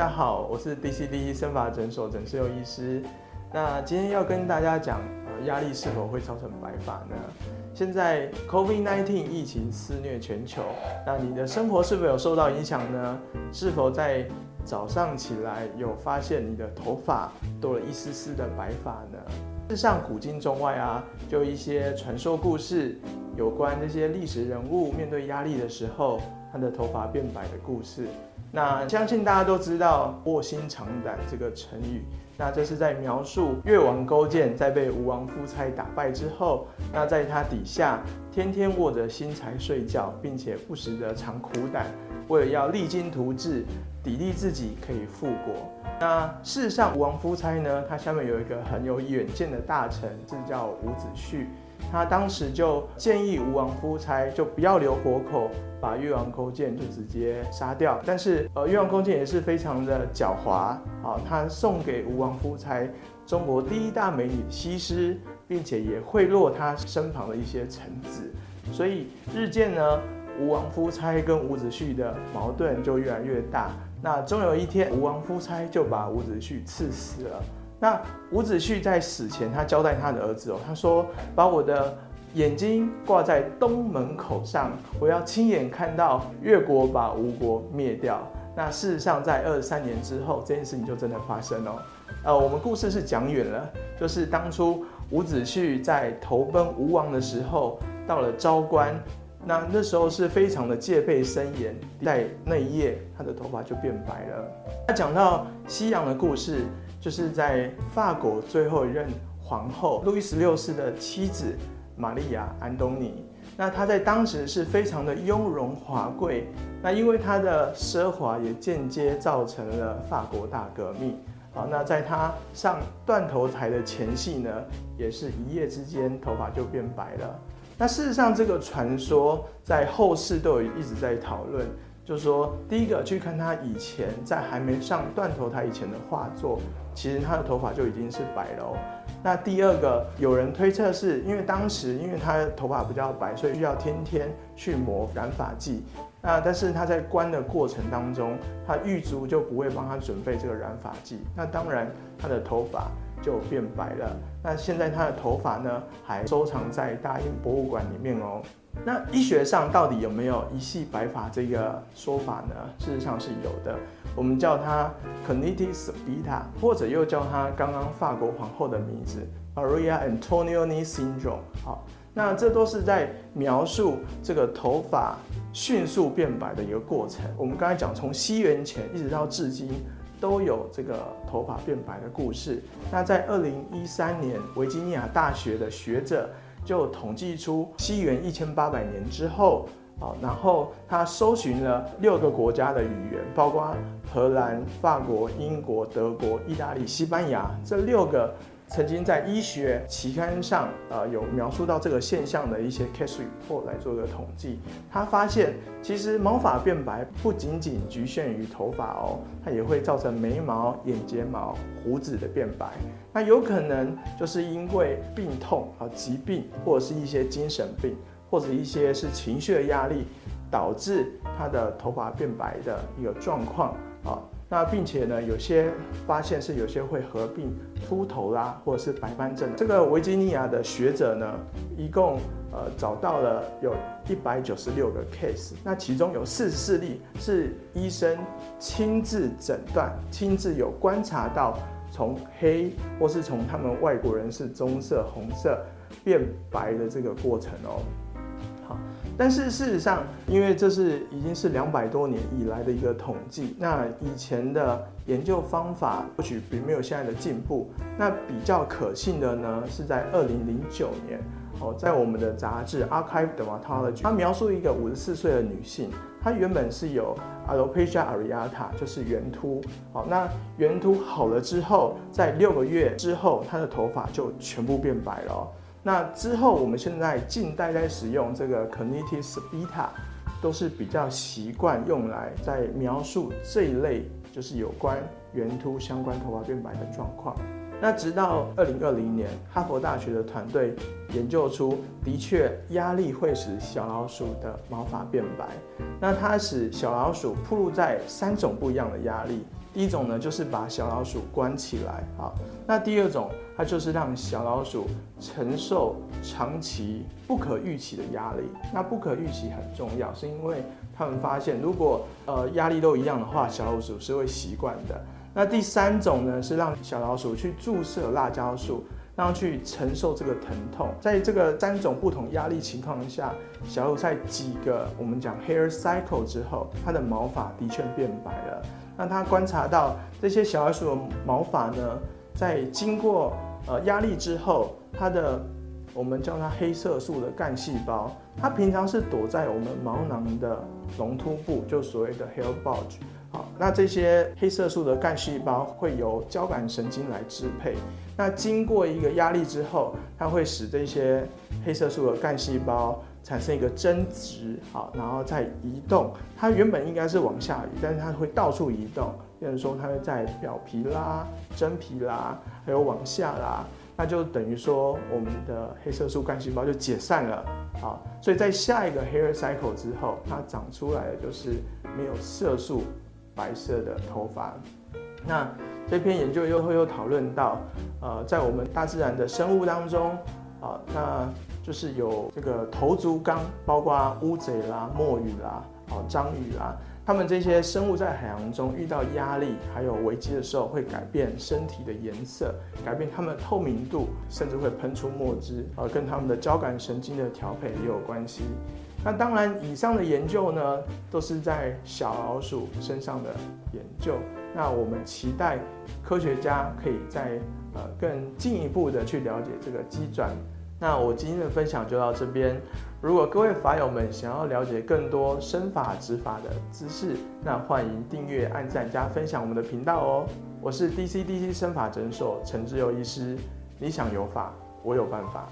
大家好，我是 DCD 生发诊所诊室医师。那今天要跟大家讲，呃，压力是否会造成白发呢？现在 COVID-19 疫情肆虐全球，那你的生活是否有受到影响呢？是否在早上起来有发现你的头发多了一丝丝的白发呢？事上，古今中外啊，就一些传说故事，有关这些历史人物面对压力的时候，他的头发变白的故事。那相信大家都知道“卧薪尝胆”这个成语，那这是在描述越王勾践在被吴王夫差打败之后，那在他底下天天握着薪柴睡觉，并且不时的尝苦胆，为了要励精图治，砥砺自己可以复国。那事实上，吴王夫差呢，他下面有一个很有远见的大臣，这叫伍子胥。他当时就建议吴王夫差就不要留活口，把越王勾践就直接杀掉。但是呃，越王勾践也是非常的狡猾啊，他送给吴王夫差中国第一大美女西施，并且也贿赂他身旁的一些臣子。所以日渐呢，吴王夫差跟伍子胥的矛盾就越来越大。那终有一天，吴王夫差就把伍子胥赐死了。那伍子胥在死前，他交代他的儿子哦，他说：“把我的眼睛挂在东门口上，我要亲眼看到越国把吴国灭掉。”那事实上，在二十三年之后，这件事情就真的发生了。呃，我们故事是讲远了，就是当初伍子胥在投奔吴王的时候，到了昭关，那那时候是非常的戒备森严，在那一夜，他的头发就变白了。那讲到西洋的故事。就是在法国最后一任皇后路易十六世的妻子玛丽亚·安东尼，那她在当时是非常的雍容华贵，那因为她的奢华也间接造成了法国大革命。好，那在她上断头台的前夕呢，也是一夜之间头发就变白了。那事实上，这个传说在后世都有一直在讨论。就是说，第一个去看他以前在还没上断头台以前的画作，其实他的头发就已经是白了哦。那第二个，有人推测是因为当时因为他头发比较白，所以需要天天去抹染发剂。那但是他在关的过程当中，他狱卒就不会帮他准备这个染发剂。那当然他的头发就变白了。那现在他的头发呢，还收藏在大英博物馆里面哦。那医学上到底有没有一系白发这个说法呢？事实上是有的，我们叫它 conitis Bita，或者又叫它刚刚法国皇后的名字 Maria Antonioni syndrome。好，那这都是在描述这个头发迅速变白的一个过程。我们刚才讲，从西元前一直到至今，都有这个头发变白的故事。那在二零一三年，维吉尼亚大学的学者。就统计出西元一千八百年之后，啊，然后他搜寻了六个国家的语言，包括荷兰、法国、英国、德国、意大利、西班牙这六个曾经在医学期刊上，呃，有描述到这个现象的一些 case report 来做一个统计。他发现，其实毛发变白不仅仅局限于头发哦，它也会造成眉毛、眼睫毛、胡子的变白。那有可能就是因为病痛啊、疾病，或者是一些精神病，或者一些是情绪的压力，导致他的头发变白的一个状况。那并且呢，有些发现是有些会合并秃头啦，或者是白斑症。这个维吉尼亚的学者呢，一共呃找到了有一百九十六个 case，那其中有四十四例是医生亲自诊断、亲自有观察到。从黑或是从他们外国人是棕色、红色变白的这个过程哦，但是事实上，因为这是已经是两百多年以来的一个统计，那以前的研究方法或许并没有现在的进步，那比较可信的呢，是在二零零九年哦，在我们的杂志《Archive Dermatology》，它描述一个五十四岁的女性。她原本是有 alopecia areata，就是圆秃。好，那圆秃好了之后，在六个月之后，她的头发就全部变白了。那之后，我们现在近代在使用这个 conitis beta，都是比较习惯用来在描述这一类，就是有关圆秃相关头发变白的状况。那直到二零二零年，哈佛大学的团队研究出，的确压力会使小老鼠的毛发变白。那它使小老鼠暴露在三种不一样的压力，第一种呢，就是把小老鼠关起来啊。那第二种，它就是让小老鼠承受长期不可预期的压力。那不可预期很重要，是因为他们发现，如果呃压力都一样的话，小老鼠是会习惯的。那第三种呢，是让小老鼠去注射辣椒素。让去承受这个疼痛，在这个三种不同压力情况下，小鼠在几个我们讲 hair cycle 之后，它的毛发的确变白了。那他观察到这些小老鼠的毛发呢，在经过呃压力之后，它的我们叫它黑色素的干细胞，它平常是躲在我们毛囊的龙突部，就所谓的 hair bulge。那这些黑色素的干细胞会由交感神经来支配。那经过一个压力之后，它会使这些黑色素的干细胞产生一个增殖，好，然后再移动。它原本应该是往下移，但是它会到处移动。比如说，它会在表皮啦、真皮啦，还有往下啦，那就等于说我们的黑色素干细胞就解散了。好，所以在下一个 hair cycle 之后，它长出来的就是没有色素。白色的头发，那这篇研究又会又讨论到，呃，在我们大自然的生物当中，啊，那就是有这个头足纲，包括乌贼啦、墨鱼啦、哦章鱼啦，它们这些生物在海洋中遇到压力还有危机的时候，会改变身体的颜色，改变它们透明度，甚至会喷出墨汁，呃，跟它们的交感神经的调配也有关系。那当然，以上的研究呢，都是在小老鼠身上的研究。那我们期待科学家可以在呃更进一步的去了解这个机转。那我今天的分享就到这边。如果各位法友们想要了解更多身法执法的知识，那欢迎订阅、按赞加分享我们的频道哦。我是 DCDC 身法诊所陈志佑医师，你想有法，我有办法。